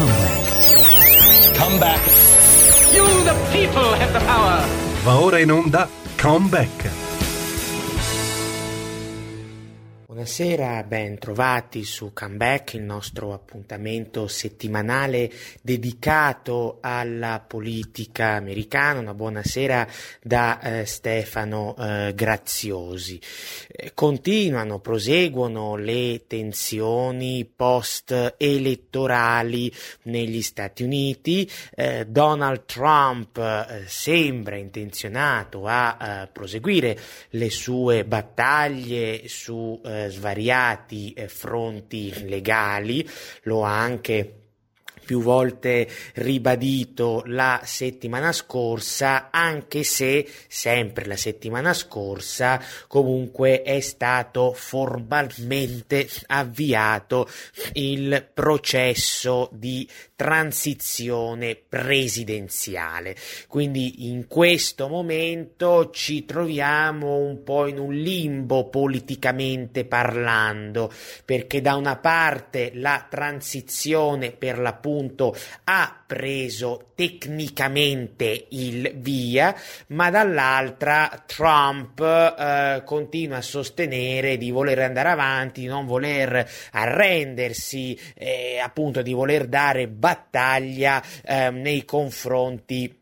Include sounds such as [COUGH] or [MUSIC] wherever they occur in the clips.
Comeback. Comeback. You, the people, have the power. Va ora in onda Comeback. Buonasera, ben trovati su Comeback, il nostro appuntamento settimanale dedicato alla politica americana. Una buonasera da eh, Stefano eh, Graziosi. Eh, continuano, proseguono le tensioni post-elettorali negli Stati Uniti. Eh, Donald Trump eh, sembra intenzionato a eh, proseguire le sue battaglie su svariati eh, fronti legali, lo ha anche più volte ribadito la settimana scorsa, anche se sempre la settimana scorsa comunque è stato formalmente avviato il processo di transizione presidenziale. Quindi in questo momento ci troviamo un po' in un limbo politicamente parlando, perché da una parte la transizione per l'appunto appunto ha preso tecnicamente il via, ma dall'altra Trump eh, continua a sostenere di voler andare avanti, di non voler arrendersi, eh, appunto di voler dare battaglia eh, nei confronti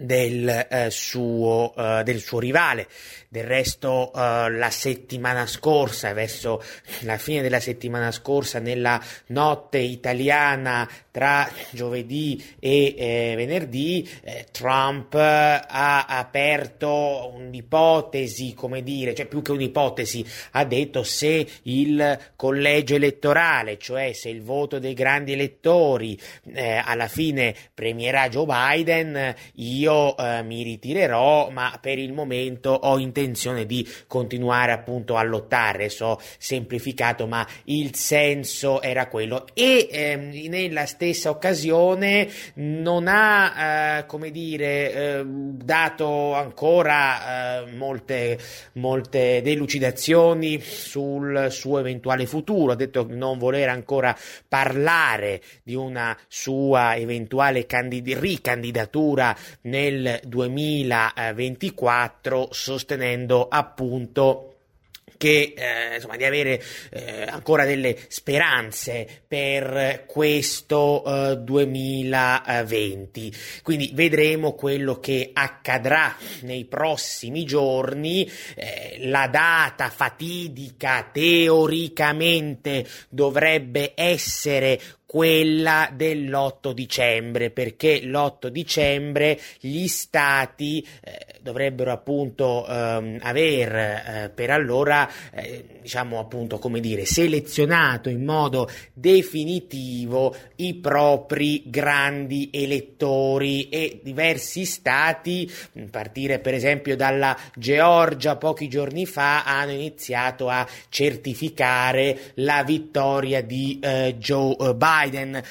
del, eh, suo, eh, del suo rivale. Del resto, eh, la settimana scorsa, verso la fine della settimana scorsa, nella notte italiana tra giovedì e eh, venerdì, eh, Trump ha aperto un'ipotesi, come dire, cioè più che un'ipotesi, ha detto se il collegio elettorale, cioè se il voto dei grandi elettori eh, alla fine premierà Joe Biden, io mi ritirerò, ma per il momento ho intenzione di continuare appunto a lottare, so semplificato, ma il senso era quello. E ehm, nella stessa occasione non ha, eh, come dire, eh, dato ancora eh, molte, molte delucidazioni sul suo eventuale futuro, ha detto non voler ancora parlare di una sua eventuale candid- ricandidatura nel 2024, sostenendo appunto che eh, insomma di avere eh, ancora delle speranze per questo eh, 2020 quindi vedremo quello che accadrà nei prossimi giorni. Eh, la data fatidica teoricamente dovrebbe essere quella dell'8 dicembre, perché l'8 dicembre gli stati eh, dovrebbero appunto ehm, aver eh, per allora, eh, diciamo appunto come dire, selezionato in modo definitivo i propri grandi elettori e diversi stati, a partire per esempio dalla Georgia pochi giorni fa, hanno iniziato a certificare la vittoria di eh, Joe Biden Biden.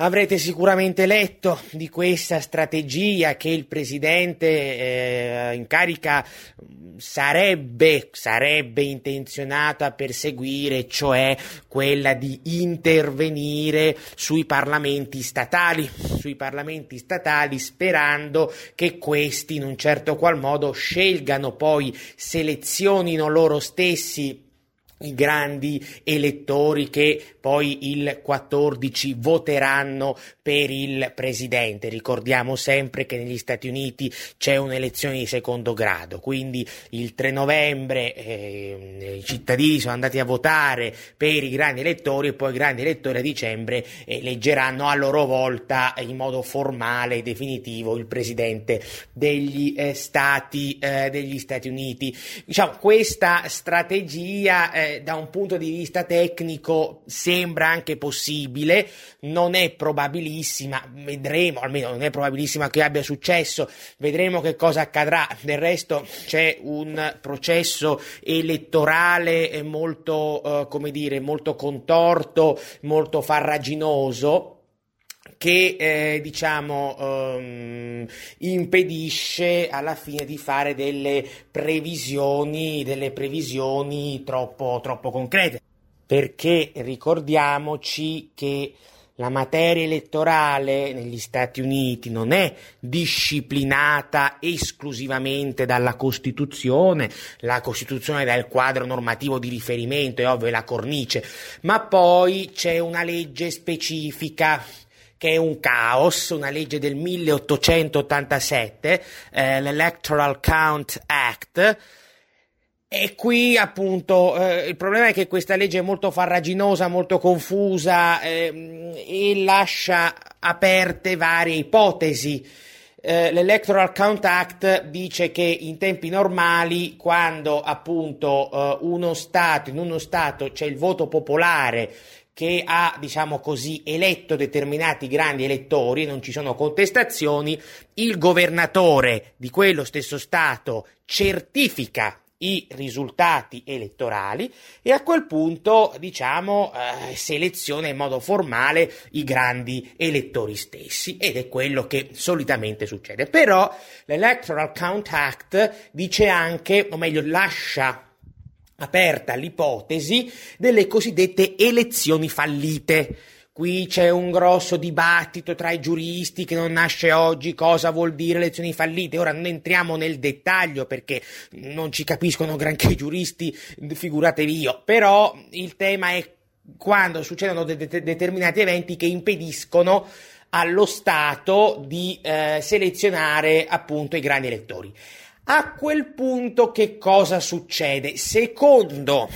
Avrete sicuramente letto di questa strategia che il presidente eh, in carica sarebbe, sarebbe intenzionato a perseguire, cioè quella di intervenire sui parlamenti statali, sui parlamenti statali sperando che questi in un certo qual modo scelgano poi, selezionino loro stessi i grandi elettori che poi il 14 voteranno per il presidente. Ricordiamo sempre che negli Stati Uniti c'è un'elezione di secondo grado, quindi il 3 novembre eh, i cittadini sono andati a votare per i grandi elettori e poi i grandi elettori a dicembre eleggeranno a loro volta in modo formale e definitivo il presidente degli eh, Stati eh, degli Stati Uniti. Diciamo questa strategia da un punto di vista tecnico sembra anche possibile, non è probabilissima, vedremo, almeno non è probabilissima che abbia successo, vedremo che cosa accadrà. Del resto c'è un processo elettorale molto, eh, come dire, molto contorto, molto farraginoso che eh, diciamo um, impedisce alla fine di fare delle previsioni, delle previsioni troppo, troppo concrete. Perché ricordiamoci che la materia elettorale negli Stati Uniti non è disciplinata esclusivamente dalla Costituzione, la Costituzione dà il quadro normativo di riferimento, è ovvio, è la cornice, ma poi c'è una legge specifica che è un caos, una legge del 1887, eh, l'Electoral Count Act, e qui appunto eh, il problema è che questa legge è molto farraginosa, molto confusa eh, e lascia aperte varie ipotesi. Eh, L'Electoral Count Act dice che in tempi normali, quando appunto eh, uno Stato, in uno Stato c'è il voto popolare che ha, diciamo così, eletto determinati grandi elettori, non ci sono contestazioni, il governatore di quello stesso Stato certifica i risultati elettorali e a quel punto, diciamo, eh, seleziona in modo formale i grandi elettori stessi ed è quello che solitamente succede. Però l'Electoral Count Act dice anche, o meglio, lascia aperta l'ipotesi delle cosiddette elezioni fallite Qui c'è un grosso dibattito tra i giuristi che non nasce oggi, cosa vuol dire elezioni fallite. Ora non entriamo nel dettaglio perché non ci capiscono granché i giuristi, figuratevi io, però il tema è quando succedono de- de- determinati eventi che impediscono allo Stato di eh, selezionare appunto i grandi elettori. A quel punto che cosa succede? Secondo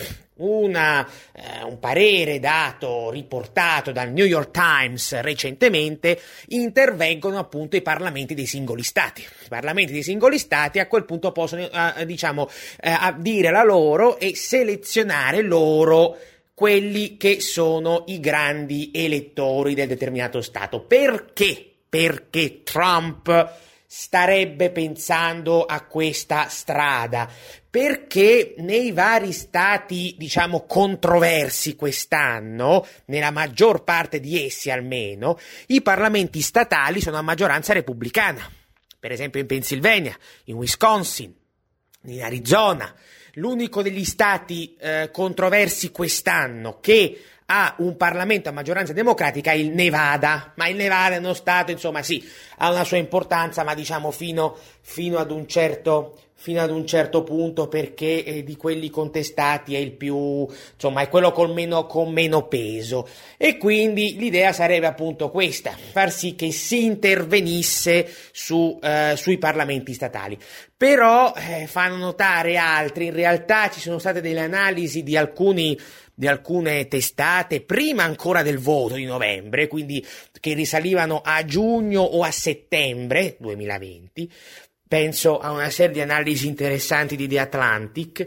una, eh, un parere dato, riportato dal New York Times recentemente, intervengono appunto i parlamenti dei singoli stati. I parlamenti dei singoli stati a quel punto possono, eh, diciamo, eh, dire la loro e selezionare loro quelli che sono i grandi elettori del determinato stato. Perché? Perché Trump starebbe pensando a questa strada perché nei vari stati, diciamo, controversi quest'anno, nella maggior parte di essi almeno, i parlamenti statali sono a maggioranza repubblicana. Per esempio in Pennsylvania, in Wisconsin, in Arizona. L'unico degli stati eh, controversi quest'anno che ha un Parlamento a maggioranza democratica il Nevada, ma il Nevada è uno Stato, insomma sì, ha una sua importanza, ma diciamo fino, fino ad un certo fino ad un certo punto perché eh, di quelli contestati è il più, insomma, è quello con meno, con meno peso. E quindi l'idea sarebbe appunto questa, far sì che si intervenisse su, eh, sui parlamenti statali. Però eh, fanno notare altri, in realtà ci sono state delle analisi di alcuni di alcune testate prima ancora del voto di novembre, quindi che risalivano a giugno o a settembre 2020, penso a una serie di analisi interessanti di The Atlantic,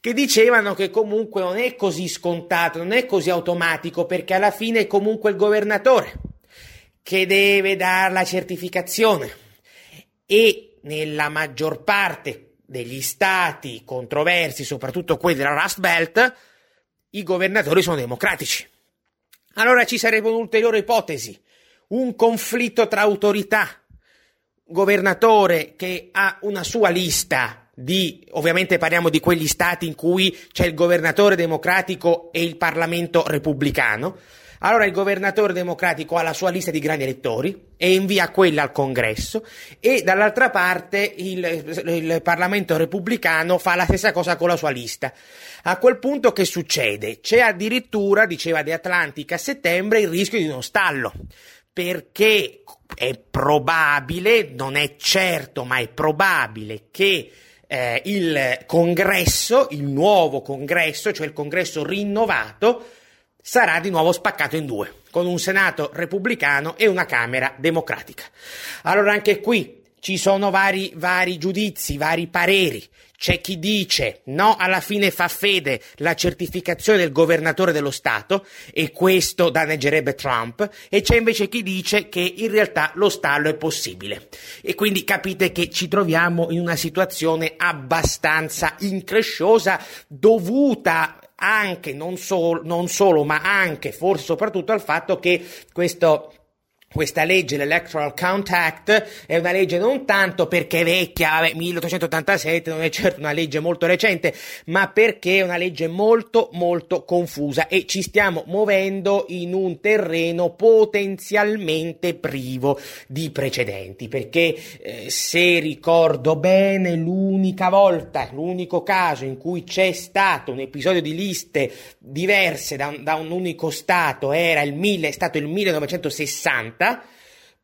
che dicevano che comunque non è così scontato, non è così automatico, perché alla fine è comunque il governatore che deve dare la certificazione. E nella maggior parte degli stati controversi, soprattutto quelli della Rust Belt, i governatori sono democratici. Allora ci sarebbe un'ulteriore ipotesi, un conflitto tra autorità governatore che ha una sua lista di, ovviamente parliamo di quegli stati in cui c'è il governatore democratico e il Parlamento repubblicano, allora il governatore democratico ha la sua lista di grandi elettori e invia quella al congresso e dall'altra parte il, il, Parlamento repubblicano fa la stessa cosa con la sua lista. A quel punto che succede? C'è addirittura, diceva The Atlantic a settembre, il rischio di uno stallo perché è probabile, non è certo, ma è probabile che eh, il congresso, il nuovo congresso, cioè il congresso rinnovato, sarà di nuovo spaccato in due, con un Senato repubblicano e una Camera democratica. Allora anche qui ci sono vari, vari giudizi, vari pareri. C'è chi dice no, alla fine fa fede la certificazione del governatore dello Stato e questo danneggerebbe Trump e c'è invece chi dice che in realtà lo stallo è possibile. E quindi capite che ci troviamo in una situazione abbastanza incresciosa dovuta anche, non, so, non solo, ma anche, forse soprattutto al fatto che questo questa legge, l'Electoral Count Act, è una legge non tanto perché è vecchia, vabbè, 1887 non è certo una legge molto recente, ma perché è una legge molto molto confusa e ci stiamo muovendo in un terreno potenzialmente privo di precedenti, perché eh, se ricordo bene l'unica volta, l'unico caso in cui c'è stato un episodio di liste diverse da un, da un unico stato era il, è stato il 1960,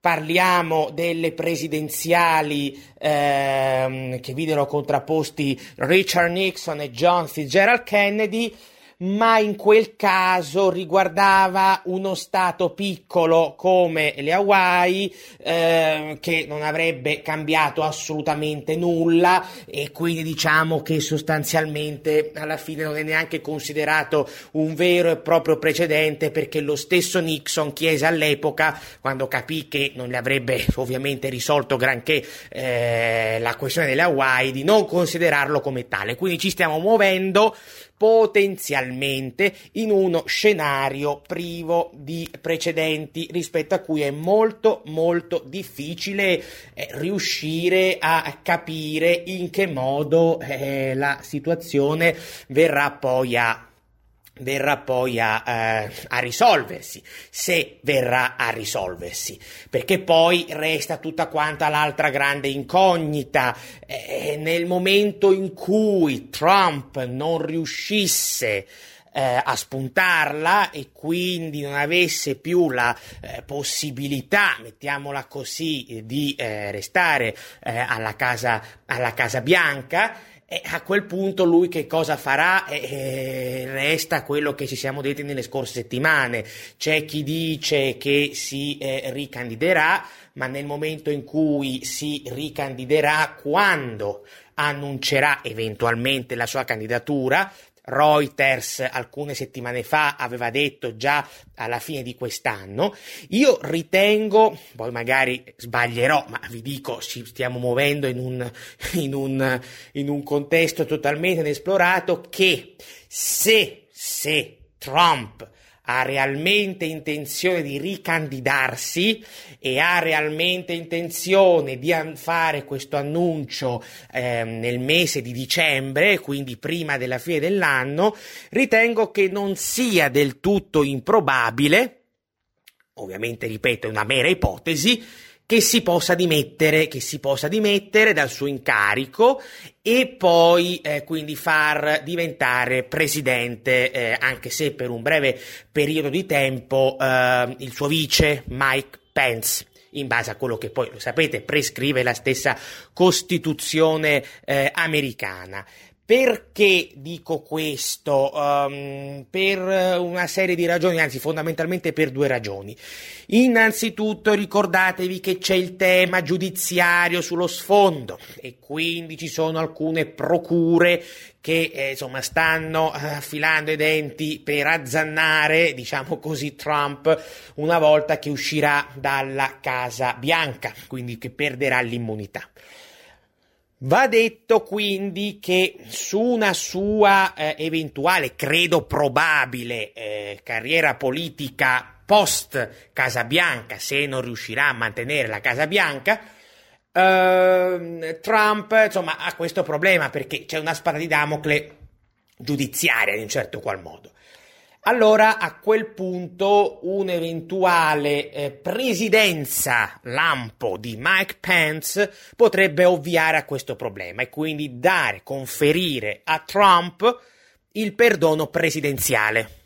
Parliamo delle presidenziali ehm, che videro contrapposti Richard Nixon e John Fitzgerald Kennedy ma in quel caso riguardava uno stato piccolo come le Hawaii eh, che non avrebbe cambiato assolutamente nulla e quindi diciamo che sostanzialmente alla fine non è neanche considerato un vero e proprio precedente perché lo stesso Nixon chiese all'epoca quando capì che non le avrebbe ovviamente risolto granché eh, la questione delle Hawaii di non considerarlo come tale. Quindi ci stiamo muovendo potenzialmente in uno scenario privo di precedenti rispetto a cui è molto molto difficile eh, riuscire a capire in che modo eh, la situazione verrà poi a verrà poi a, eh, a, risolversi, se verrà a risolversi, perché poi resta tutta quanta l'altra grande incognita. Eh, nel momento in cui Trump non riuscisse eh, a spuntarla e quindi non avesse più la eh, possibilità, mettiamola così, di eh, restare eh, alla casa, alla casa Bianca, e a quel punto lui che cosa farà? Eh, resta quello che ci siamo detti nelle scorse settimane. C'è chi dice che si eh, ricandiderà, ma nel momento in cui si ricandiderà, quando annuncerà eventualmente la sua candidatura, Reuters alcune settimane fa aveva detto già alla fine di quest'anno. Io ritengo, poi magari sbaglierò, ma vi dico, ci stiamo muovendo in un, [LAUGHS] in un, in un contesto totalmente inesplorato, che se, se Trump ha realmente intenzione di ricandidarsi e ha realmente intenzione di fare questo annuncio eh, nel mese di dicembre, quindi prima della fine dell'anno, ritengo che non sia del tutto improbabile, ovviamente ripeto è una mera ipotesi, che si possa dimettere, che si possa dimettere dal suo incarico e poi eh, quindi far diventare presidente, eh, anche se per un breve periodo di tempo, eh, il suo vice Mike Pence in base a quello che poi, lo sapete, prescrive la stessa Costituzione eh, americana. Perché dico questo? Um, per una serie di ragioni, anzi fondamentalmente per due ragioni. Innanzitutto ricordatevi che c'è il tema giudiziario sullo sfondo e quindi ci sono alcune procure che eh, insomma stanno eh, affilando i denti per azzannare, diciamo così, Trump una volta che uscirà dalla Casa Bianca, quindi che perderà l'immunità. Va detto quindi che su una sua eh, eventuale, credo probabile, eh, carriera politica post Casa Bianca, se non riuscirà a mantenere la Casa Bianca, eh, Trump insomma ha questo problema perché c'è una spada di Damocle giudiziaria in un certo qual modo allora a quel punto un'eventuale eh, presidenza lampo di Mike Pence potrebbe ovviare a questo problema e quindi dare, conferire a Trump il perdono presidenziale.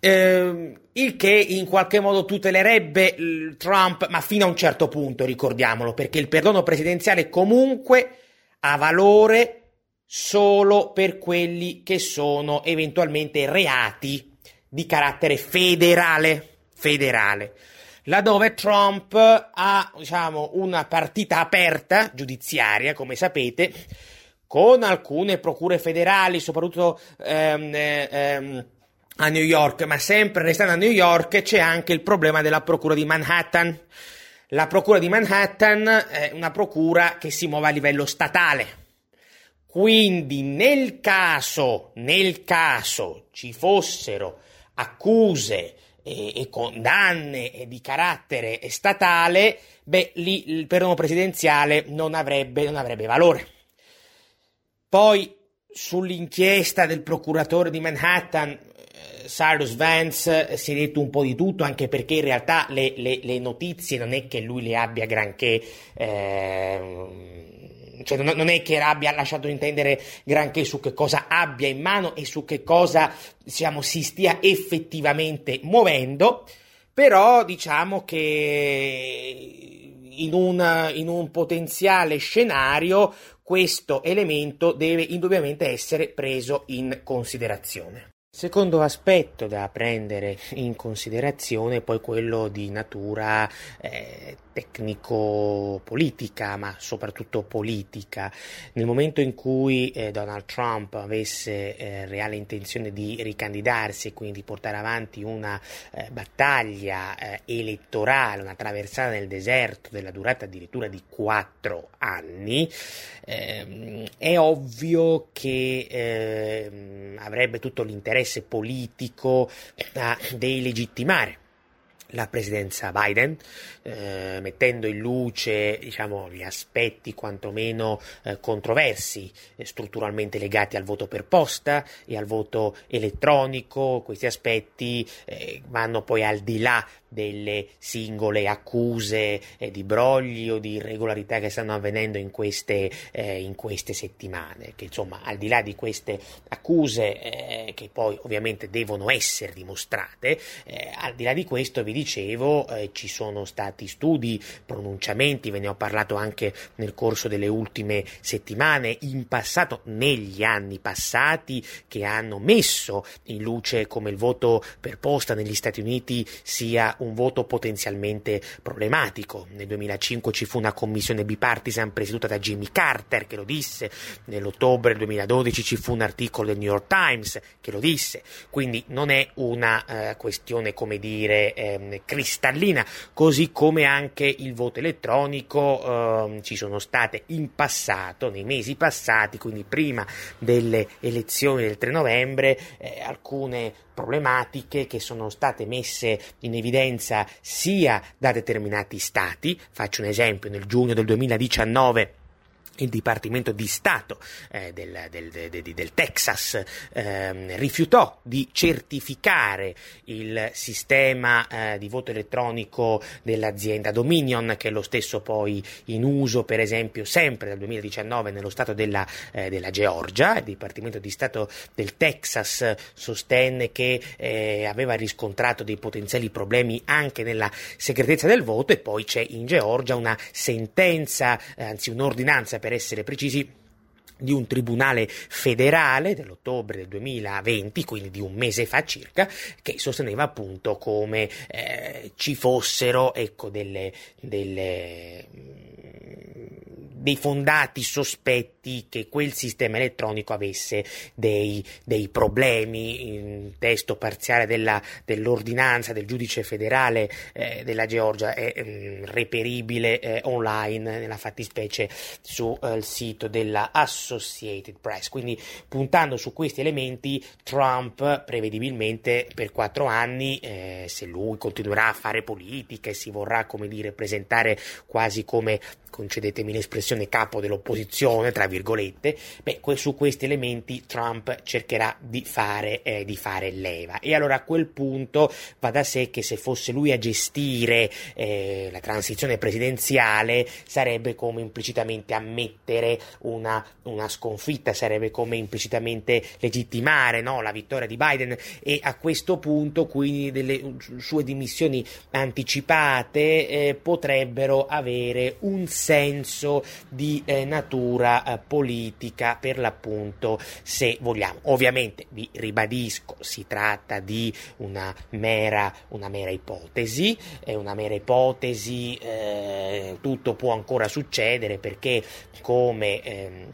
Eh, il che in qualche modo tutelerebbe Trump, ma fino a un certo punto, ricordiamolo, perché il perdono presidenziale comunque ha valore solo per quelli che sono eventualmente reati di carattere federale. federale laddove Trump ha diciamo, una partita aperta giudiziaria, come sapete, con alcune procure federali, soprattutto ehm, ehm, a New York, ma sempre restando a New York c'è anche il problema della procura di Manhattan. La procura di Manhattan è una procura che si muove a livello statale, quindi nel caso, nel caso ci fossero accuse e, e condanne di carattere statale, beh, lì il perdono presidenziale non avrebbe, non avrebbe valore. Poi sull'inchiesta del procuratore di Manhattan, eh, Cyrus Vance eh, si è detto un po' di tutto, anche perché in realtà le, le, le notizie non è che lui le abbia granché. Eh, cioè non, è che abbia lasciato intendere granché su che cosa abbia in mano e su che cosa diciamo, si stia effettivamente muovendo, però diciamo che in un, in un potenziale scenario questo elemento deve indubbiamente essere preso in considerazione. Secondo aspetto da prendere in considerazione è poi quello di natura eh, tecnico-politica, ma soprattutto politica. Nel momento in cui eh, Donald Trump avesse eh, reale intenzione di ricandidarsi e quindi portare avanti una eh, battaglia eh, elettorale, una traversata nel deserto della durata addirittura di quattro anni, ehm, è ovvio che ehm, avrebbe tutto l'interesse politico a delegittimare la presidenza Biden, eh, mettendo in luce diciamo, gli aspetti quantomeno eh, controversi eh, strutturalmente legati al voto per posta e al voto elettronico. Questi aspetti eh, vanno poi al di là delle singole accuse eh, di brogli o di irregolarità che stanno avvenendo in queste, eh, in queste settimane, che insomma al di là di queste accuse che poi ovviamente devono essere dimostrate, al di là di questo vi dicevo eh, ci sono stati studi, pronunciamenti, ve ne ho parlato anche nel corso delle ultime settimane, in passato, negli anni passati, che hanno messo in luce come il voto per posta negli Stati Uniti sia un voto potenzialmente problematico. Nel 2005 ci fu una commissione bipartisan presieduta da Jimmy Carter che lo disse, nell'ottobre 2012 ci fu un articolo del New York Times che lo disse, quindi non è una eh, questione come dire eh, cristallina, così come anche il voto elettronico eh, ci sono state in passato, nei mesi passati, quindi prima delle elezioni del 3 novembre, eh, alcune problematiche che sono state messe in evidenza sia da determinati stati, faccio un esempio, nel giugno del 2019 il Dipartimento di Stato eh, del, del, del, del, Texas eh, rifiutò di certificare il sistema eh, di voto elettronico dell'azienda Dominion, che è lo stesso poi in uso, per esempio, sempre dal 2019 nello stato della, eh, della Georgia. Il Dipartimento di Stato del Texas sostenne che eh, aveva riscontrato dei potenziali problemi anche nella segretezza del voto e poi c'è in Georgia una sentenza, eh, anzi un'ordinanza per essere precisi, di un tribunale federale dell'ottobre del 2020, quindi di un mese fa circa, che sosteneva appunto come eh, ci fossero ecco, delle, delle dei fondati sospetti che quel sistema elettronico avesse dei, dei problemi. Il testo parziale della, dell'ordinanza del giudice federale eh, della Georgia è mm, reperibile eh, online, nella fattispecie sul eh, sito della Associated Press. Quindi puntando su questi elementi, Trump prevedibilmente per quattro anni, eh, se lui continuerà a fare politica e si vorrà, come dire, presentare quasi come concedetemi l'espressione capo dell'opposizione, tra virgolette, beh, su questi elementi Trump cercherà di fare, eh, di fare leva. E allora a quel punto va da sé che se fosse lui a gestire eh, la transizione presidenziale sarebbe come implicitamente ammettere una, una sconfitta, sarebbe come implicitamente legittimare no, la vittoria di Biden e a questo punto quindi delle sue dimissioni anticipate eh, potrebbero avere un senso di eh, natura eh, politica per l'appunto se vogliamo. Ovviamente vi ribadisco, si tratta di una mera, una mera ipotesi, è una mera ipotesi, eh, tutto può ancora succedere perché come ehm,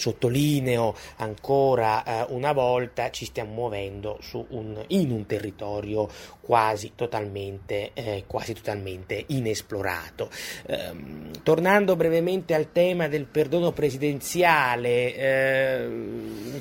sottolineo ancora eh, una volta, ci stiamo muovendo un, in un territorio quasi totalmente, eh, quasi totalmente inesplorato. Ehm, tornando brevemente al tema del perdono presidenziale, eh,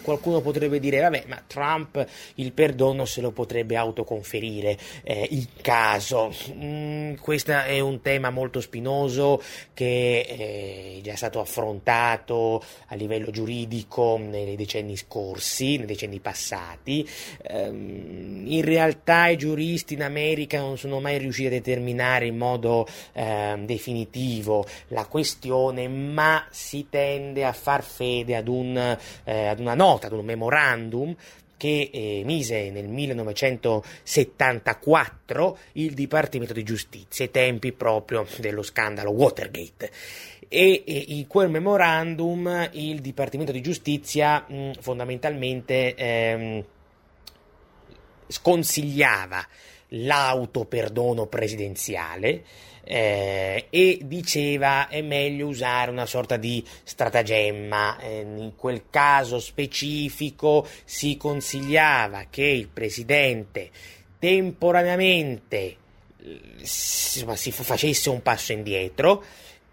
qualcuno potrebbe dire, vabbè, ma Trump il perdono se lo potrebbe autoconferire eh, in caso. Mm, questo è un tema molto spinoso che eh, è già stato affrontato a livello giuridico nei decenni scorsi, nei decenni passati. Ehm, in realtà i giuristi in America non sono mai riusciti a determinare in modo eh, definitivo la questione, ma si tende a far fede ad, un, eh, ad una nota, ad un memorandum che emise nel 1974 il Dipartimento di Giustizia, ai tempi proprio dello scandalo Watergate. E, e in quel memorandum il Dipartimento di Giustizia mh, fondamentalmente ehm, sconsigliava l'autoperdono presidenziale eh, e diceva è meglio usare una sorta di stratagemma. Eh, in quel caso specifico si consigliava che il presidente temporaneamente si facesse un passo indietro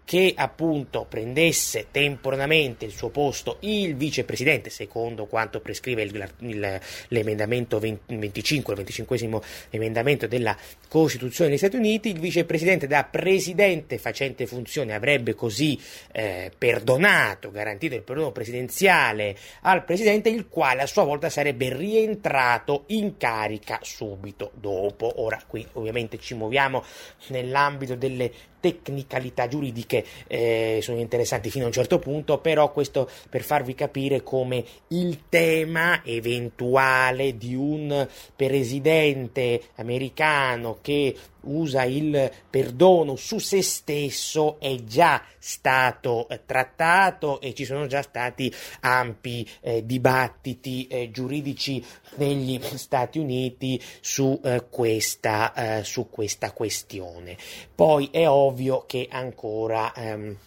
che appunto prendesse temporaneamente il suo posto il vicepresidente, secondo quanto prescrive il, il, l'emendamento 20, 25, il 25 emendamento della Costituzione degli Stati Uniti, il vicepresidente da presidente facente funzione avrebbe così eh, perdonato, garantito il perdono presidenziale al presidente, il quale a sua volta sarebbe rientrato in carica subito dopo. Ora qui ovviamente ci muoviamo nell'ambito delle tecnicalità giuridiche eh, sono interessanti fino a un certo punto, però questo per farvi capire come il tema eventuale di un presidente americano che usa il perdono su se stesso è già stato eh, trattato e ci sono già stati ampi eh, dibattiti eh, giuridici negli Stati Uniti su, eh, questa, eh, su questa questione. Poi è ovvio che ancora ehm,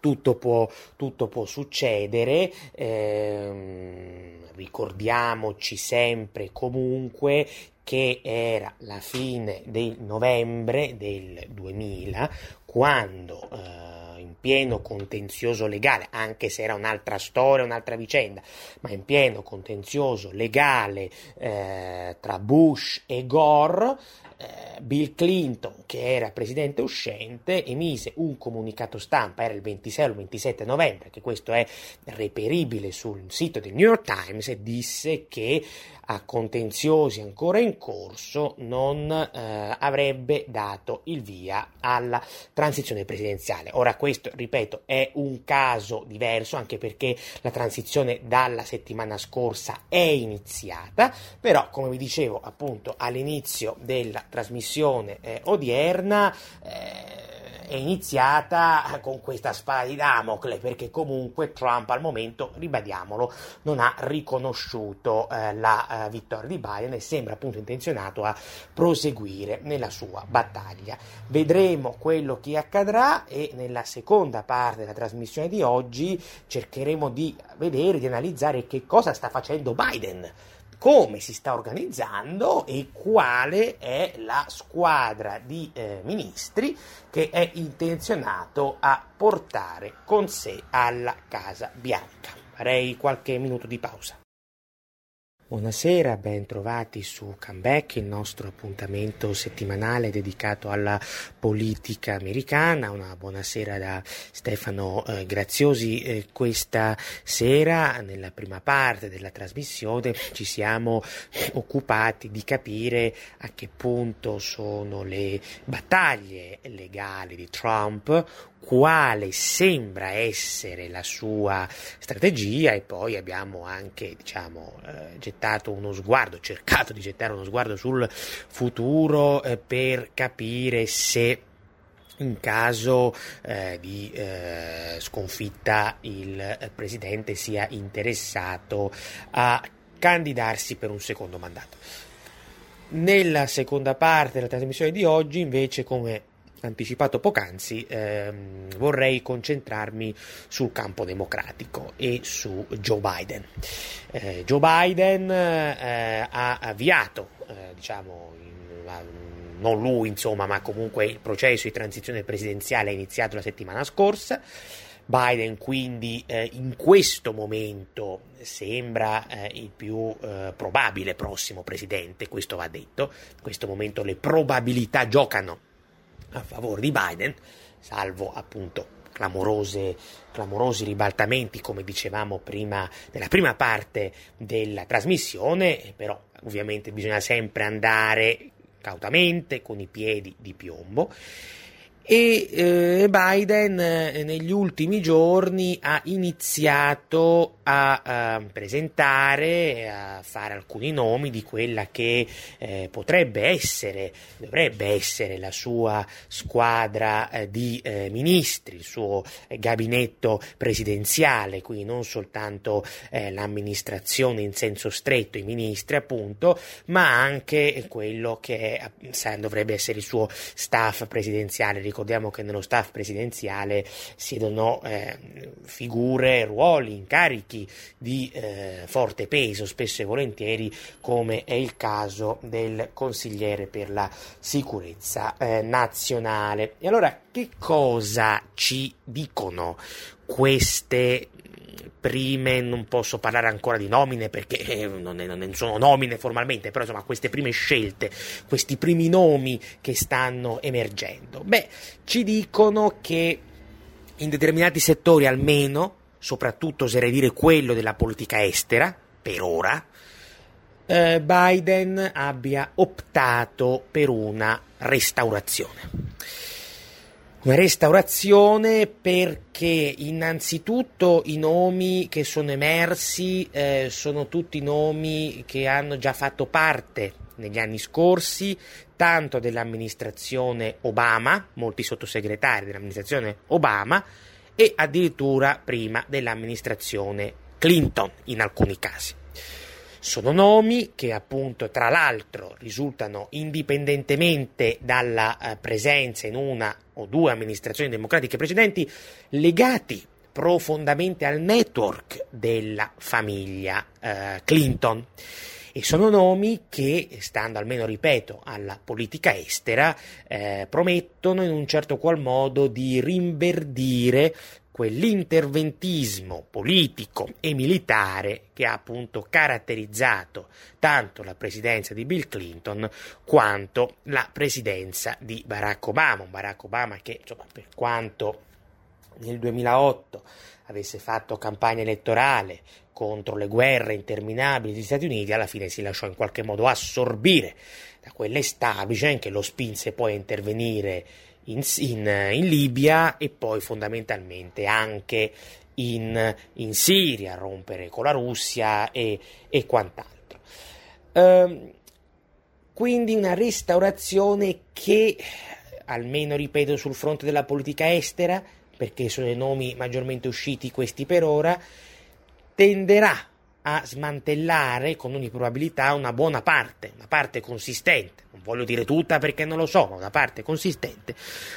tutto può, tutto può succedere, ehm, ricordiamoci sempre comunque che era la fine del novembre del 2000 quando eh, in pieno contenzioso legale, anche se era un'altra storia, un'altra vicenda, ma in pieno contenzioso legale eh, tra Bush e Gore, eh, Bill Clinton, che era presidente uscente, emise un comunicato stampa, era il 26 o il 27 novembre, che questo è reperibile sul sito del New York Times, e disse che a contenziosi ancora in corso non eh, avrebbe dato il via alla transizione presidenziale. Ora questo, ripeto, è un caso diverso anche perché la transizione dalla settimana scorsa è iniziata, però come vi dicevo appunto all'inizio della trasmissione eh, odierna eh, è iniziata con questa spada di Damocle, perché comunque Trump al momento, ribadiamolo, non ha riconosciuto eh, la eh, vittoria di Biden e sembra appunto intenzionato a proseguire nella sua battaglia. Vedremo quello che accadrà e nella seconda parte della trasmissione di oggi cercheremo di vedere, di analizzare che cosa sta facendo Biden come si sta organizzando e quale è la squadra di eh, ministri che è intenzionato a portare con sé alla Casa Bianca. Farei qualche minuto di pausa. Buonasera, ben trovati su Comeback, il nostro appuntamento settimanale dedicato alla politica americana. Una buonasera da Stefano eh, Graziosi. Eh, questa sera, nella prima parte della trasmissione, ci siamo occupati di capire a che punto sono le battaglie legali di Trump, quale sembra essere la sua strategia e poi abbiamo anche diciamo, eh, gettato uno sguardo, cercato di gettare uno sguardo sul futuro eh, per capire se in caso eh, di eh, sconfitta il eh, presidente sia interessato a candidarsi per un secondo mandato. Nella seconda parte della trasmissione di oggi invece come anticipato poc'anzi, ehm, vorrei concentrarmi sul campo democratico e su Joe Biden. Eh, Joe Biden eh, ha avviato, eh, diciamo, in, non lui insomma, ma comunque il processo di transizione presidenziale è iniziato la settimana scorsa. Biden quindi eh, in questo momento sembra eh, il più eh, probabile prossimo presidente, questo va detto, in questo momento le probabilità giocano a favore di Biden, salvo appunto clamorosi ribaltamenti, come dicevamo prima nella prima parte della trasmissione, però ovviamente bisogna sempre andare cautamente, con i piedi di piombo e eh, Biden eh, negli ultimi giorni ha iniziato a, a, presentare, a fare alcuni nomi di quella che eh, potrebbe essere, dovrebbe essere la sua squadra eh, di eh, ministri, il suo gabinetto presidenziale, quindi non soltanto eh, l'amministrazione in senso stretto, i ministri appunto, ma anche quello che dovrebbe essere il suo staff presidenziale ricordiamo che nello staff presidenziale siedono eh, figure, ruoli, incarichi di eh, forte peso, spesso e volentieri, come è il caso del consigliere per la sicurezza eh, nazionale. E allora che cosa ci dicono queste prime, non posso parlare ancora di nomine perché eh, non, è, non, sono nomine formalmente, però insomma queste prime scelte, questi primi nomi che stanno emergendo. Beh, ci dicono che in determinati settori almeno, soprattutto oserei dire quello della politica estera, per ora, eh, Biden abbia optato per una restaurazione. Restaurazione perché innanzitutto i nomi che sono emersi eh, sono tutti nomi che hanno già fatto parte negli anni scorsi tanto dell'amministrazione Obama, molti sottosegretari dell'amministrazione Obama e addirittura prima dell'amministrazione Clinton in alcuni casi. Sono nomi che appunto tra l'altro risultano indipendentemente dalla eh, presenza in una o due amministrazioni democratiche precedenti legati profondamente al network della famiglia eh, Clinton. E sono nomi che, stando almeno, ripeto, alla politica estera, eh, promettono in un certo qual modo di rinverdire quell'interventismo politico e militare che ha appunto caratterizzato tanto la presidenza di Bill Clinton quanto la presidenza di Barack Obama, Barack Obama che insomma, per quanto nel 2008 avesse fatto campagna elettorale contro le guerre interminabili degli Stati Uniti, alla fine si lasciò in qualche modo assorbire da quell'establishment che lo spinse poi a intervenire in, in, in Libia e poi fondamentalmente anche in, in, Siria, rompere con la Russia e, e quant'altro. Ehm, quindi una restaurazione che, almeno ripeto sul fronte della politica estera, perché sono i nomi maggiormente usciti questi per ora, tenderà a smantellare con ogni probabilità una buona parte, una parte consistente, non voglio dire tutta perché non lo so, ma una parte consistente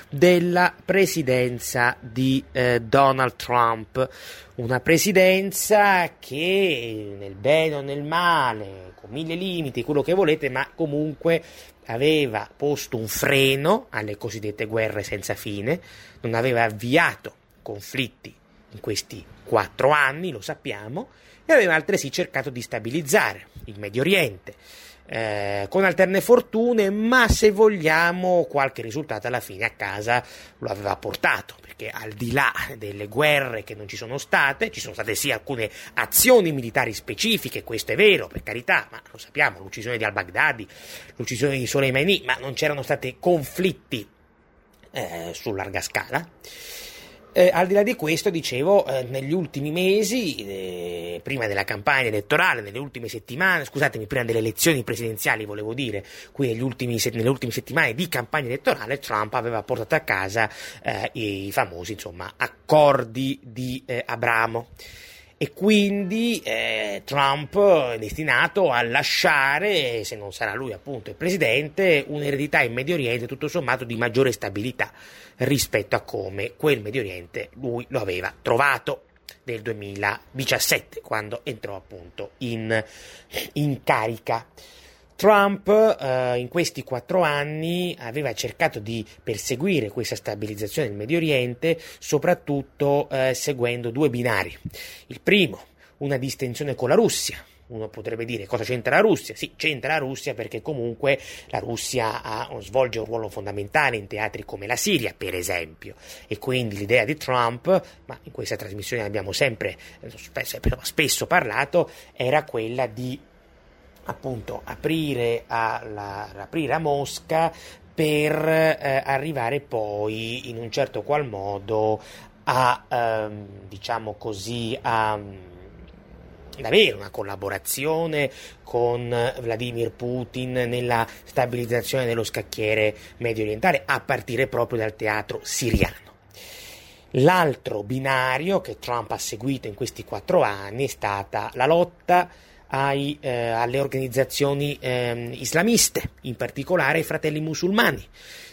della presidenza di eh, Donald Trump. Una presidenza che nel bene o nel male, con mille limiti, quello che volete, ma comunque aveva posto un freno alle cosiddette guerre senza fine, non aveva avviato conflitti in questi quattro anni, lo sappiamo, e aveva altresì cercato di stabilizzare il Medio Oriente. Eh, con alterne fortune, ma se vogliamo qualche risultato alla fine a casa lo aveva portato, perché al di là delle guerre che non ci sono state, ci sono state sì alcune azioni militari specifiche, questo è vero, per carità, ma lo sappiamo, l'uccisione di al-Baghdadi, l'uccisione di Soleimani, ma non c'erano stati conflitti eh, su larga scala. Eh, al di là di questo, dicevo, eh, negli ultimi mesi, eh, prima della campagna elettorale, nelle ultime settimane, scusatemi, prima delle elezioni presidenziali, volevo dire, qui ultimi, nelle ultime settimane di campagna elettorale, Trump aveva portato a casa eh, i famosi, insomma, accordi di eh, Abramo. E quindi eh, Trump è destinato a lasciare, se non sarà lui appunto il presidente, un'eredità in Medio Oriente tutto sommato di maggiore stabilità rispetto a come quel Medio Oriente lui lo aveva trovato nel 2017 quando entrò appunto in, in carica. Trump eh, in questi quattro anni aveva cercato di perseguire questa stabilizzazione del Medio Oriente soprattutto eh, seguendo due binari. Il primo, una distensione con la Russia, uno potrebbe dire cosa c'entra la Russia? Sì, c'entra la Russia perché comunque la Russia ha, svolge un ruolo fondamentale in teatri come la Siria, per esempio, e quindi l'idea di Trump, ma in questa trasmissione abbiamo sempre spesso, spesso parlato, era quella di appunto aprire a, la, aprire a Mosca per eh, arrivare poi in un certo qual modo a ehm, diciamo così a avere una collaborazione con Vladimir Putin nella stabilizzazione dello scacchiere medio orientale a partire proprio dal teatro siriano. L'altro binario che Trump ha seguito in questi quattro anni è stata la lotta ai, eh, alle organizzazioni eh, islamiste, in particolare ai fratelli musulmani.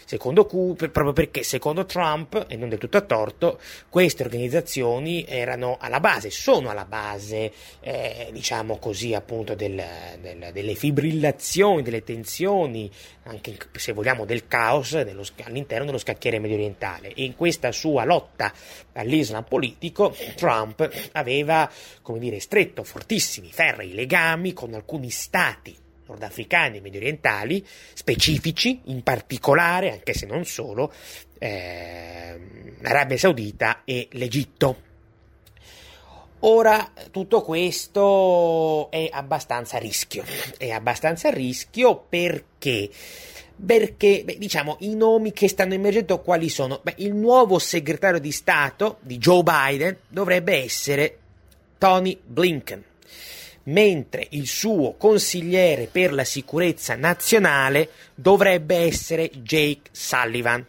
Secondo cui, proprio perché secondo Trump, e non del tutto a torto, queste organizzazioni erano alla base, sono alla base, eh, diciamo così, appunto, del, del, delle fibrillazioni, delle tensioni, anche se vogliamo del caos dello, all'interno dello scacchiere medio orientale. E in questa sua lotta all'Islam politico, Trump aveva, come dire, stretto fortissimi, ferrei legami con alcuni stati nordafricani e medio orientali specifici, in particolare, anche se non solo, eh, l'Arabia Saudita e l'Egitto. Ora tutto questo è abbastanza a rischio, è abbastanza a rischio perché perché beh, diciamo i nomi che stanno emergendo quali sono? Beh, il nuovo segretario di Stato di Joe Biden dovrebbe essere Tony Blinken mentre il suo consigliere per la sicurezza nazionale dovrebbe essere Jake Sullivan.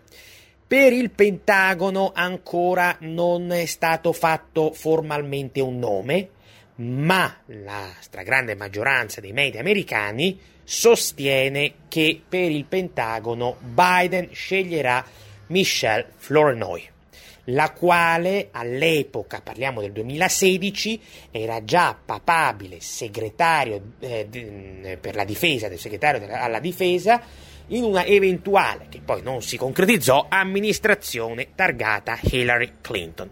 Per il Pentagono ancora non è stato fatto formalmente un nome, ma la stragrande maggioranza dei media americani sostiene che per il Pentagono Biden sceglierà Michelle Flournoy la quale all'epoca, parliamo del 2016, era già papabile segretario eh, d- per la difesa, del segretario alla difesa, in una eventuale, che poi non si concretizzò, amministrazione targata Hillary Clinton.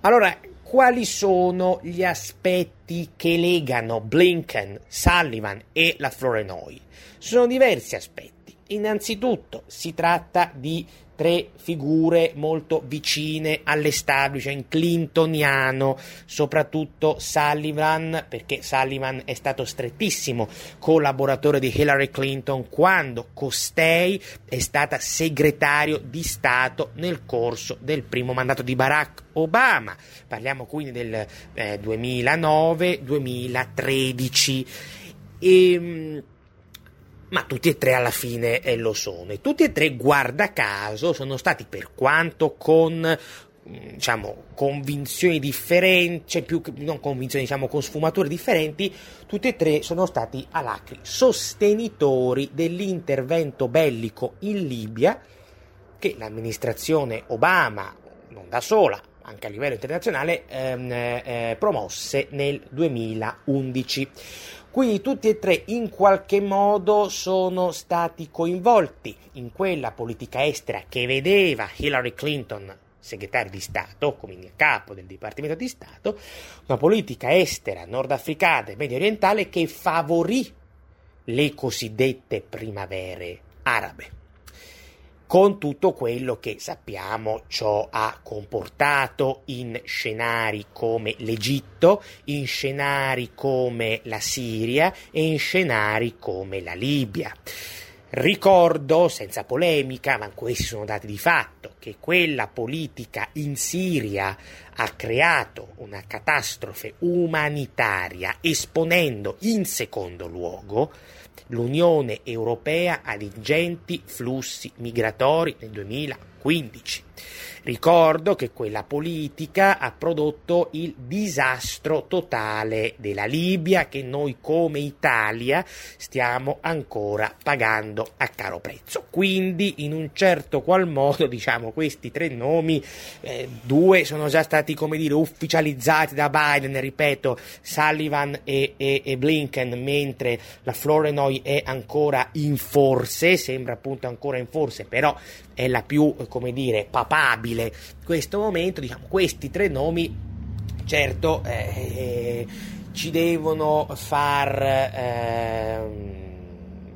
Allora, quali sono gli aspetti che legano Blinken, Sullivan e la Florenoi? Sono diversi aspetti. Innanzitutto si tratta di tre figure molto vicine all'establishment clintoniano, soprattutto Sullivan, perché Sullivan è stato strettissimo collaboratore di Hillary Clinton quando costei è stata segretario di Stato nel corso del primo mandato di Barack Obama. Parliamo quindi del eh, 2009-2013. E, ma tutti e tre alla fine eh, lo sono. E tutti e tre guarda caso sono stati per quanto con mm, diciamo convinzioni differenti cioè più non convinzioni diciamo con sfumature differenti tutti e tre sono stati alacri sostenitori dell'intervento bellico in Libia che l'amministrazione Obama non da sola anche a livello internazionale ehm, eh, promosse nel 2011 quindi tutti e tre in qualche modo sono stati coinvolti in quella politica estera che vedeva Hillary Clinton segretario di Stato, quindi a capo del Dipartimento di Stato, una politica estera nordafricana e medio orientale che favorì le cosiddette primavere arabe con tutto quello che sappiamo ciò ha comportato in scenari come l'Egitto, in scenari come la Siria e in scenari come la Libia. Ricordo, senza polemica, ma questi sono dati di fatto, che quella politica in Siria ha creato una catastrofe umanitaria esponendo in secondo luogo l'Unione Europea ad ingenti flussi migratori nel 2015. Ricordo che quella politica ha prodotto il disastro totale della Libia che noi come Italia stiamo ancora pagando a caro prezzo. Quindi in un certo qual modo [LAUGHS] diciamo questi tre nomi, eh, due sono già stati come dire ufficializzati da Biden, ripeto, Sullivan e, e, e Blinken, mentre la Florenoi è ancora in forse, sembra appunto ancora in forse, però è la più, come dire, papabile. Questo momento, diciamo, questi tre nomi, certo, eh, ci devono far eh,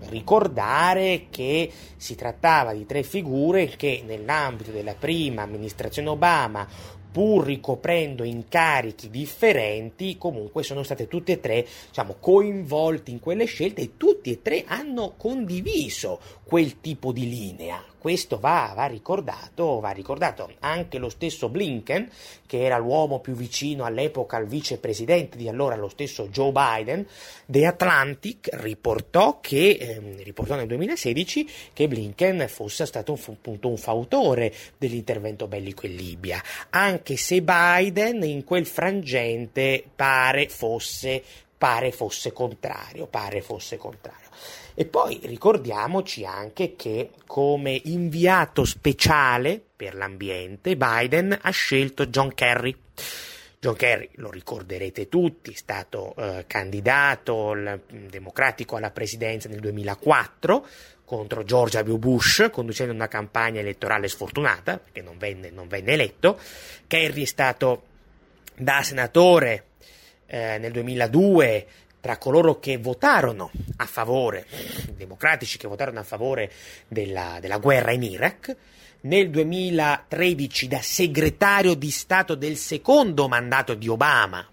ricordare che si trattava di tre figure che nell'ambito della prima amministrazione Obama pur ricoprendo incarichi differenti, comunque sono state tutte e tre diciamo, coinvolti in quelle scelte e tutti e tre hanno condiviso quel tipo di linea, questo va, va, ricordato, va ricordato anche lo stesso Blinken, che era l'uomo più vicino all'epoca al vicepresidente di allora, lo stesso Joe Biden, The Atlantic riportò che, eh, riportò nel 2016 che Blinken fosse stato un, appunto un fautore dell'intervento bellico in Libia, anche se Biden in quel frangente pare fosse, pare fosse contrario, pare fosse contrario. E poi ricordiamoci anche che come inviato speciale per l'ambiente Biden ha scelto John Kerry. John Kerry, lo ricorderete tutti, è stato eh, candidato l- democratico alla presidenza nel 2004 contro George W. Bush, conducendo una campagna elettorale sfortunata, perché non venne, non venne eletto. Kerry è stato da senatore eh, nel 2002 tra coloro che votarono a favore, democratici che votarono a favore della, della guerra in Iraq, nel 2013 da segretario di Stato del secondo mandato di Obama,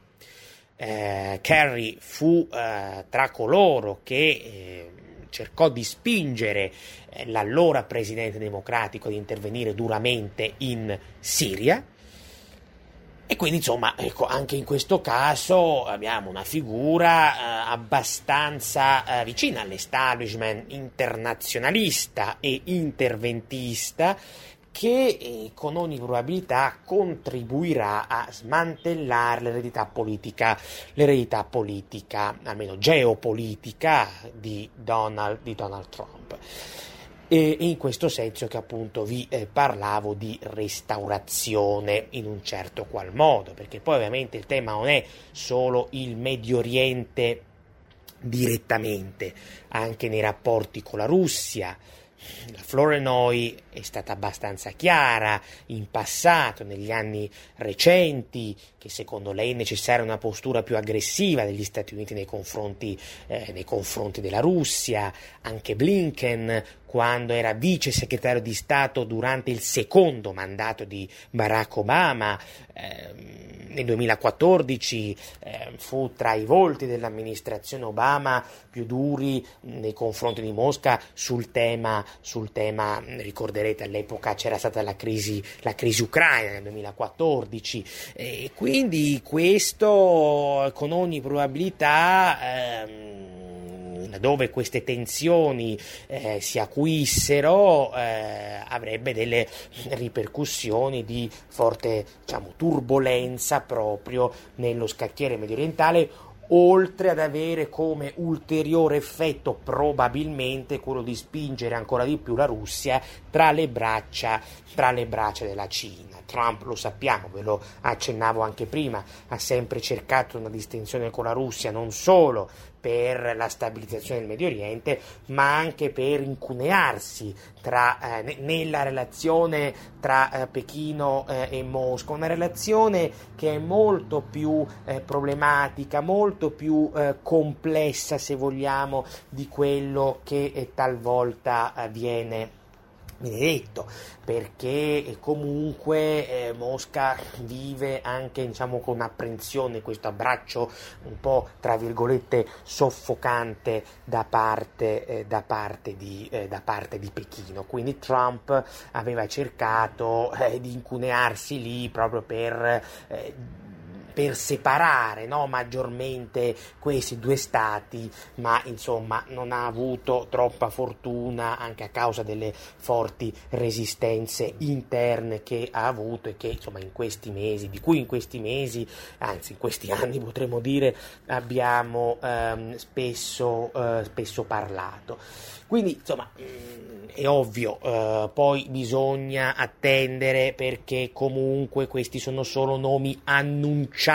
eh, Kerry fu eh, tra coloro che eh, cercò di spingere eh, l'allora presidente democratico ad intervenire duramente in Siria e quindi insomma, ecco, anche in questo caso abbiamo una figura eh, abbastanza eh, vicina all'establishment internazionalista e interventista che eh, con ogni probabilità contribuirà a smantellare l'eredità politica, l'eredità politica, almeno geopolitica di Donald, di Donald Trump e in questo senso che appunto vi eh, parlavo di restaurazione in un certo qual modo, perché poi ovviamente il tema non è solo il Medio Oriente direttamente, anche nei rapporti con la Russia, la Florenoi è stata abbastanza chiara in passato, negli anni recenti, che secondo lei è necessaria una postura più aggressiva degli Stati Uniti nei confronti, eh, nei confronti della Russia. Anche Blinken, quando era vice segretario di Stato durante il secondo mandato di Barack Obama, eh, nel 2014 eh, fu tra i volti dell'amministrazione Obama più duri nei confronti di Mosca sul tema, sul tema ricorderete all'epoca c'era stata la crisi, la crisi ucraina nel 2014 e quindi questo con ogni probabilità ehm, dove queste tensioni eh, si acuissero eh, avrebbe delle ripercussioni di forte diciamo, turbolenza proprio nello scacchiere medio orientale oltre ad avere come ulteriore effetto probabilmente quello di spingere ancora di più la Russia tra le braccia, tra le braccia della Cina. Trump, lo sappiamo, ve lo accennavo anche prima, ha sempre cercato una distinzione con la Russia non solo per la stabilizzazione del Medio Oriente, ma anche per incunearsi tra, eh, nella relazione tra eh, Pechino eh, e Mosca, una relazione che è molto più eh, problematica, molto più eh, complessa, se vogliamo, di quello che eh, talvolta viene benedetto perché comunque eh, Mosca vive anche diciamo con apprensione questo abbraccio un po' tra virgolette soffocante da parte, eh, da parte, di, eh, da parte di, Pechino. Quindi Trump aveva cercato eh, di incunearsi lì proprio per eh, per separare no, maggiormente questi due stati, ma insomma non ha avuto troppa fortuna anche a causa delle forti resistenze interne che ha avuto e che insomma in questi mesi, di cui in questi mesi, anzi in questi [LAUGHS] anni potremmo dire, abbiamo ehm, spesso, eh, spesso parlato. Quindi, insomma, mm, è ovvio, eh, poi bisogna attendere perché comunque questi sono solo nomi annunciati,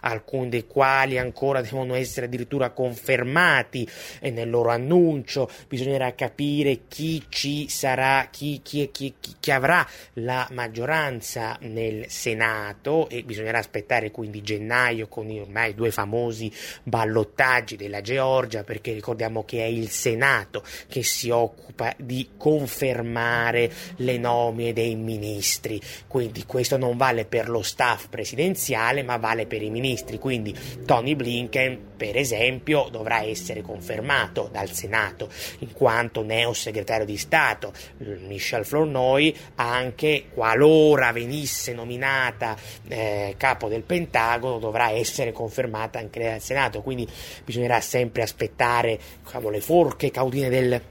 alcuni dei quali ancora devono essere addirittura confermati nel loro annuncio, bisognerà capire chi ci sarà, chi, chi, chi, chi avrà la maggioranza nel Senato e bisognerà aspettare quindi gennaio con i ormai due famosi ballottaggi della Georgia perché ricordiamo che è il Senato che si occupa di confermare le nomine dei ministri. Quindi questo non vale per lo staff presidenziale, ma vale per i ministri. Quindi Tony Blinken, per esempio, dovrà essere confermato dal Senato in quanto neo segretario di Stato. Michel Flournoy, anche qualora venisse nominata eh, capo del Pentagono, dovrà essere confermata anche dal Senato. Quindi bisognerà sempre aspettare diciamo, le forche caudine del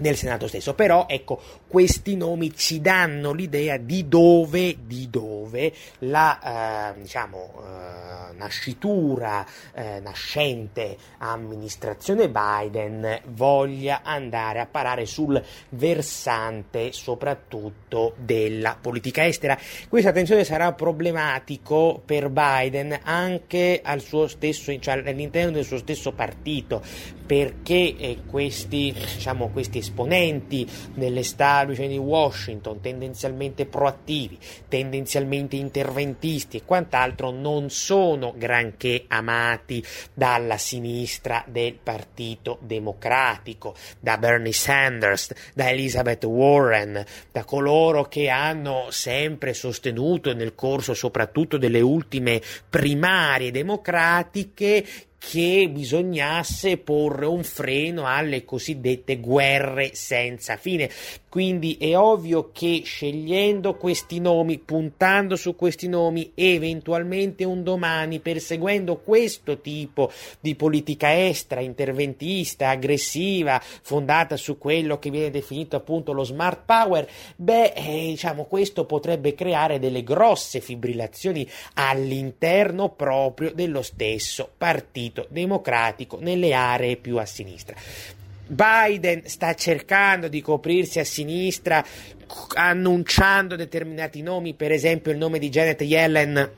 del Senato stesso. Però ecco, questi nomi ci danno l'idea di dove, di dove la eh, diciamo, eh, nascitura, eh, nascente amministrazione Biden voglia andare a parare sul versante soprattutto della politica estera. Questa attenzione sarà problematico per Biden anche al suo stesso, cioè all'interno del suo stesso partito, perché eh, questi, diciamo, questi esponenti dell'establishment di Washington, tendenzialmente proattivi, tendenzialmente interventisti e quant'altro, non sono granché amati dalla sinistra del Partito Democratico, da Bernie Sanders, da Elizabeth Warren, da coloro che hanno sempre sostenuto nel corso soprattutto delle ultime primarie democratiche che bisognasse porre un freno alle cosiddette guerre senza fine. Quindi è ovvio che scegliendo questi nomi, puntando su questi nomi, eventualmente un domani, perseguendo questo tipo di politica estera, interventista, aggressiva, fondata su quello che viene definito appunto lo smart power, beh, eh, diciamo, questo potrebbe creare delle grosse fibrillazioni all'interno proprio dello stesso partito democratico nelle aree più a sinistra. Biden sta cercando di coprirsi a sinistra annunciando determinati nomi, per esempio il nome di Janet Yellen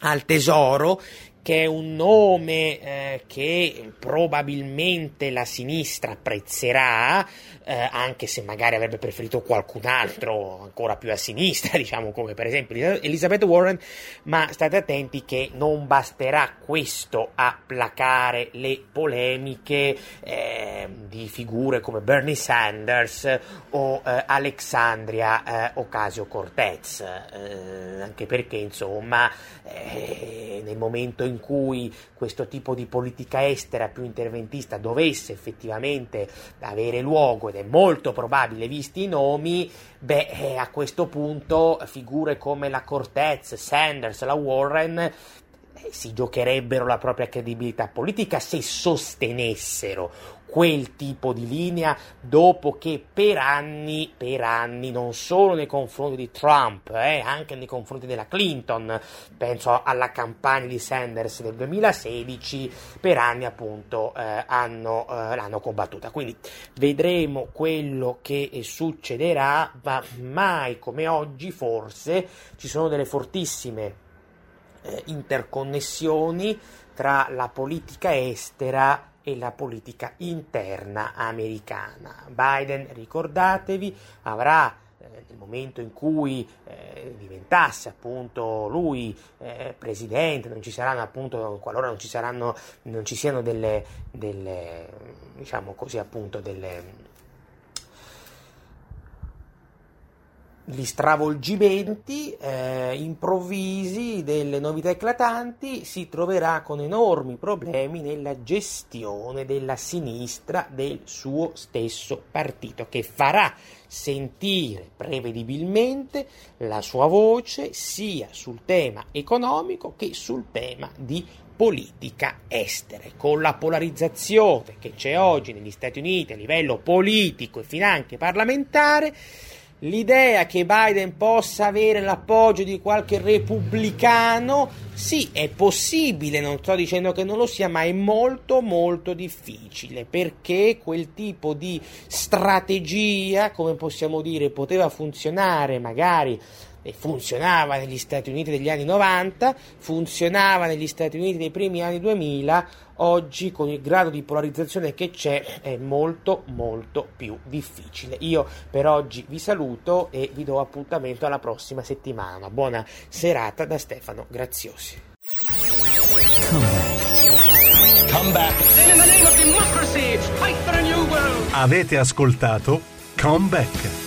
al tesoro che è un nome eh, che probabilmente la sinistra apprezzerà, eh, anche se magari avrebbe preferito qualcun altro ancora più a sinistra, [LAUGHS] diciamo come per esempio Elizabeth Warren, ma state attenti che non basterà questo a placare le polemiche eh, di figure come Bernie Sanders o eh, Alexandria eh, Ocasio-Cortez, eh, anche perché insomma nel momento in in cui questo tipo di politica estera più interventista dovesse effettivamente avere luogo, ed è molto probabile visti i nomi, beh, eh, a questo punto figure come la Cortez, Sanders, la Warren eh, si giocherebbero la propria credibilità politica se sostenessero quel tipo di linea dopo che per anni, per anni, non solo nei confronti di Trump, eh, anche nei confronti della Clinton, penso alla campagna di Sanders del 2016, per anni appunto eh, hanno, eh, l'hanno combattuta. Quindi vedremo quello che succederà, ma mai come oggi forse ci sono delle fortissime eh, interconnessioni tra la politica estera e la politica interna americana. Biden, ricordatevi, avrà eh, nel momento in cui eh, diventasse appunto lui eh, presidente, non ci saranno appunto, qualora non ci saranno, non ci siano delle, delle diciamo così appunto, delle gli stravolgimenti eh, improvvisi delle novità eclatanti si troverà con enormi problemi nella gestione della sinistra del suo stesso partito che farà sentire prevedibilmente la sua voce sia sul tema economico che sul tema di politica estere, con la polarizzazione che c'è oggi negli Stati Uniti a livello politico e finanche parlamentare l'idea che Biden possa avere l'appoggio di qualche repubblicano, sì, è possibile, non sto dicendo che non lo sia, ma è molto molto difficile perché quel tipo di strategia, come possiamo dire, poteva funzionare magari funzionava negli Stati Uniti degli anni 90, funzionava negli Stati Uniti dei primi anni 2000, oggi con il grado di polarizzazione che c'è è molto molto più difficile. Io per oggi vi saluto e vi do appuntamento alla prossima settimana. Buona serata da Stefano Graziosi. Come back. Avete ascoltato Come Back.